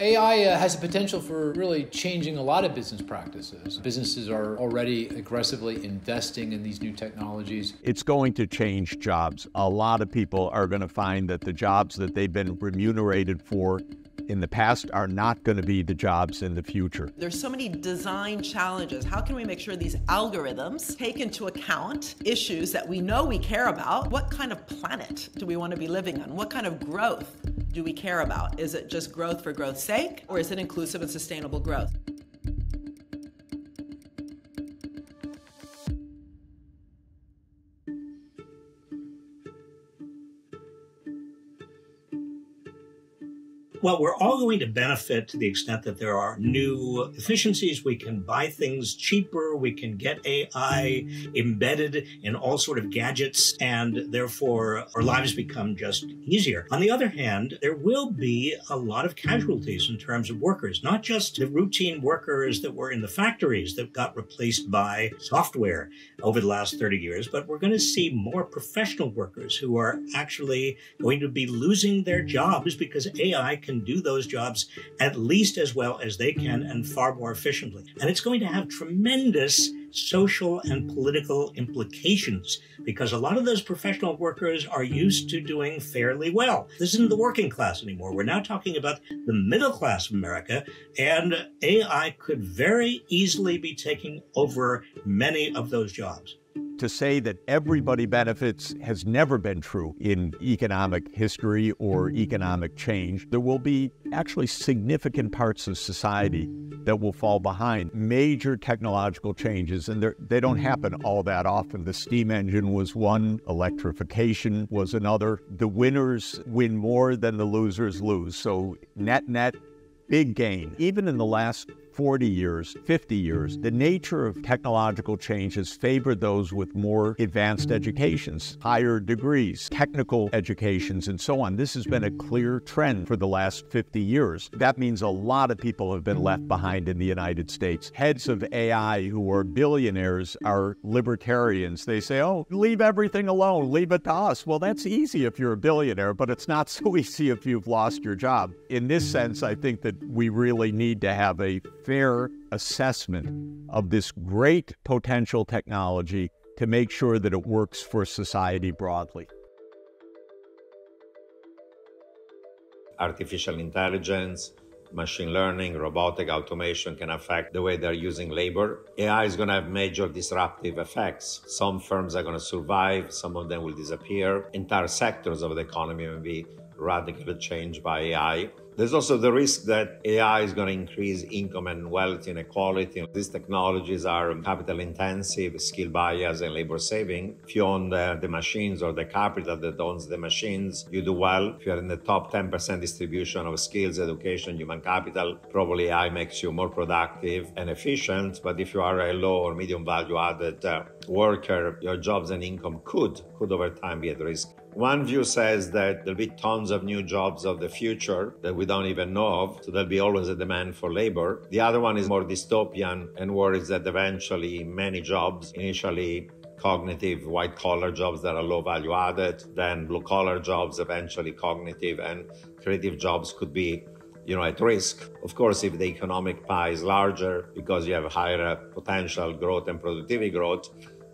AI uh, has the potential for really changing a lot of business practices. Businesses are already aggressively investing in these new technologies. It's going to change jobs. A lot of people are going to find that the jobs that they've been remunerated for in the past are not going to be the jobs in the future. There's so many design challenges. How can we make sure these algorithms take into account issues that we know we care about? What kind of planet do we want to be living on? What kind of growth do we care about? Is it just growth for growth's sake, or is it inclusive and sustainable growth? Well, we're all going to benefit to the extent that there are new efficiencies. We can buy things cheaper. We can get AI embedded in all sort of gadgets, and therefore our lives become just easier. On the other hand, there will be a lot of casualties in terms of workers, not just the routine workers that were in the factories that got replaced by software over the last 30 years, but we're going to see more professional workers who are actually going to be losing their jobs because AI can can do those jobs at least as well as they can and far more efficiently. And it's going to have tremendous social and political implications because a lot of those professional workers are used to doing fairly well. This isn't the working class anymore. We're now talking about the middle class of America, and AI could very easily be taking over many of those jobs to say that everybody benefits has never been true in economic history or economic change. There will be actually significant parts of society that will fall behind. Major technological changes, and they don't happen all that often. The steam engine was one, electrification was another. The winners win more than the losers lose. So, net, net, big gain. Even in the last 40 years, 50 years, the nature of technological change has favored those with more advanced educations, higher degrees, technical educations, and so on. This has been a clear trend for the last 50 years. That means a lot of people have been left behind in the United States. Heads of AI who are billionaires are libertarians. They say, oh, leave everything alone, leave it to us. Well, that's easy if you're a billionaire, but it's not so easy if you've lost your job. In this sense, I think that we really need to have a fair assessment of this great potential technology to make sure that it works for society broadly. Artificial intelligence, machine learning, robotic automation can affect the way they're using labor. AI is going to have major disruptive effects. Some firms are going to survive, some of them will disappear. Entire sectors of the economy will be radically changed by AI. There's also the risk that AI is going to increase income and wealth inequality. These technologies are capital intensive, skill bias, and labor saving. If you own the, the, machines or the capital that owns the machines, you do well. If you're in the top 10% distribution of skills, education, human capital, probably AI makes you more productive and efficient. But if you are a low or medium value added uh, worker, your jobs and income could, could over time be at risk. One view says that there'll be tons of new jobs of the future that we don't even know of, so there'll be always a demand for labor. The other one is more dystopian and worries that eventually many jobs, initially cognitive white collar jobs that are low value added, then blue collar jobs, eventually cognitive and creative jobs could be you know, at risk. Of course, if the economic pie is larger because you have higher potential growth and productivity growth,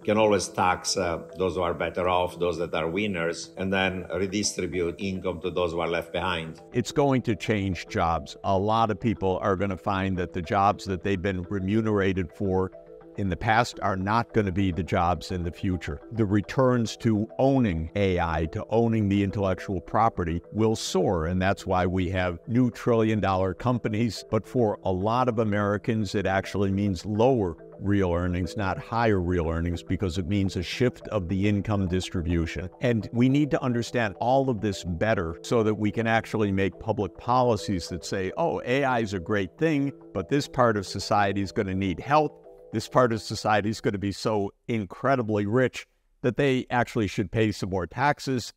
can always tax uh, those who are better off, those that are winners, and then redistribute income to those who are left behind. It's going to change jobs. A lot of people are going to find that the jobs that they've been remunerated for in the past are not going to be the jobs in the future. The returns to owning AI, to owning the intellectual property will soar. And that's why we have new trillion dollar companies. But for a lot of Americans, it actually means lower real earnings, not higher real earnings, because it means a shift of the income distribution. And we need to understand all of this better so that we can actually make public policies that say, oh, AI is a great thing, but this part of society is going to need help this part of society is going to be so incredibly rich that they actually should pay some more taxes.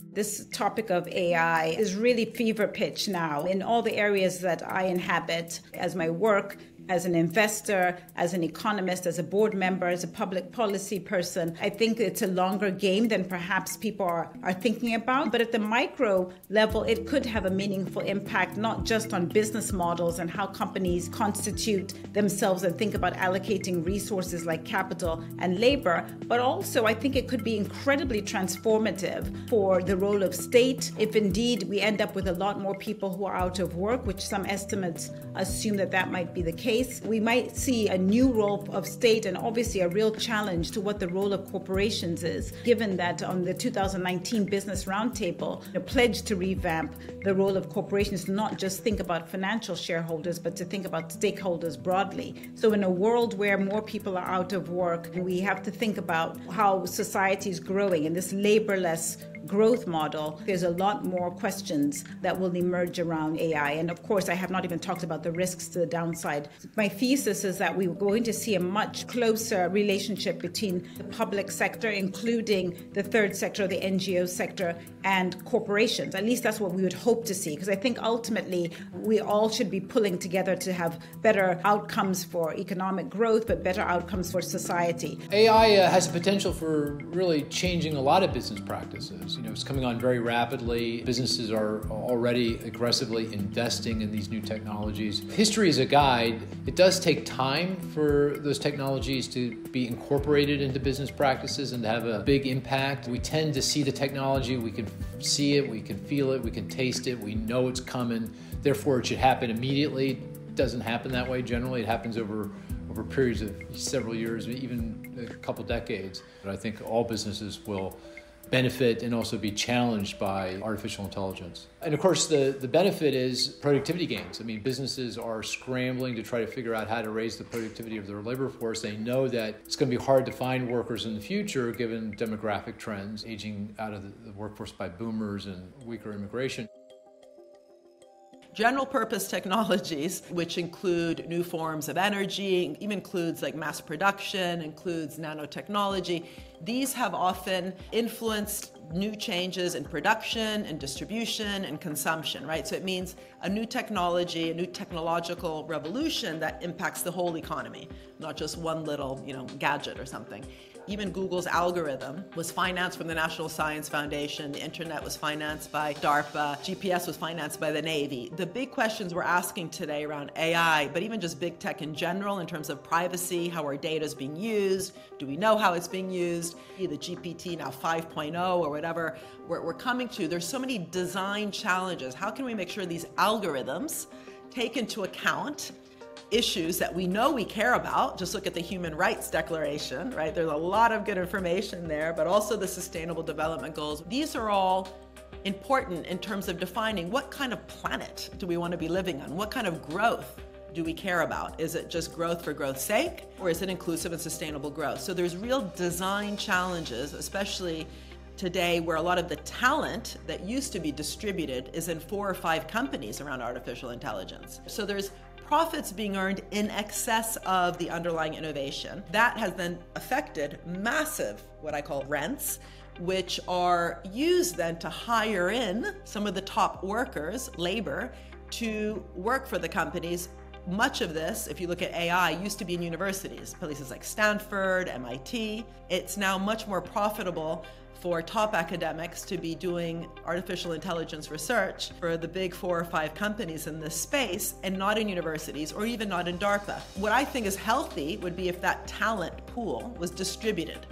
This topic of AI is really fever pitch now in all the areas that I inhabit as my work as an investor, as an economist, as a board member, as a public policy person. I think it's a longer game than perhaps people are, are thinking about. But at the micro level, it could have a meaningful impact, not just on business models and how companies constitute themselves and think about allocating resources like capital and labor, but also I think it could be incredibly transformative for the role of state if indeed we end up with a lot more people who are out of work, which some estimates assume that that might be the case. We might see a new role of state and obviously a real challenge to what the role of corporations is, given that on the 2019 Business Roundtable, a pledge to revamp the role of corporations not just think about financial shareholders, but to think about stakeholders broadly. So, in a world where more people are out of work, we have to think about how society is growing and this laborless growth model, there's a lot more questions that will emerge around AI. And of course, I have not even talked about the risks to the downside. My thesis is that we're going to see a much closer relationship between the public sector, including the third sector, the NGO sector, and corporations. At least that's what we would hope to see, because I think ultimately we all should be pulling together to have better outcomes for economic growth, but better outcomes for society. AI uh, has the potential for really changing a lot of business practices. You know, it's coming on very rapidly. Businesses are already aggressively investing in these new technologies. History is a guide. It does take time for those technologies to be incorporated into business practices and to have a big impact. We tend to see the technology, we can see it, we can feel it, we can taste it, we know it's coming. Therefore, it should happen immediately. It doesn't happen that way generally. It happens over over periods of several years, even a couple decades. But I think all businesses will benefit and also be challenged by artificial intelligence. And of course, the, the benefit is productivity gains. I mean, businesses are scrambling to try to figure out how to raise the productivity of their labor force. They know that it's going to be hard to find workers in the future given demographic trends, aging out of the, the workforce by boomers and weaker immigration. General purpose technologies, which include new forms of energy, even includes like mass production, includes nanotechnology, these have often influenced new changes in production and distribution and consumption, right? So it means a new technology, a new technological revolution that impacts the whole economy, not just one little, you know, gadget or something. Even Google's algorithm was financed from the National Science Foundation. The internet was financed by DARPA. GPS was financed by the Navy. The big questions we're asking today around AI, but even just big tech in general in terms of privacy, how our data is being used, do we know how it's being used, the GPT now 5.0 or whatever we're, we're coming to, there's so many design challenges. How can we make sure these algorithms take into account issues that we know we care about. Just look at the Human Rights Declaration, right? There's a lot of good information there, but also the Sustainable Development Goals. These are all important in terms of defining what kind of planet do we want to be living on? What kind of growth do we care about? Is it just growth for growth's sake, or is it inclusive and sustainable growth? So there's real design challenges, especially today where a lot of the talent that used to be distributed is in four or five companies around artificial intelligence. So there's profits being earned in excess of the underlying innovation. That has then affected massive, what I call rents, which are used then to hire in some of the top workers, labor, to work for the companies. Much of this, if you look at AI, used to be in universities, places like Stanford, MIT. It's now much more profitable for top academics to be doing artificial intelligence research for the big four or five companies in this space and not in universities or even not in DARPA. What I think is healthy would be if that talent pool was distributed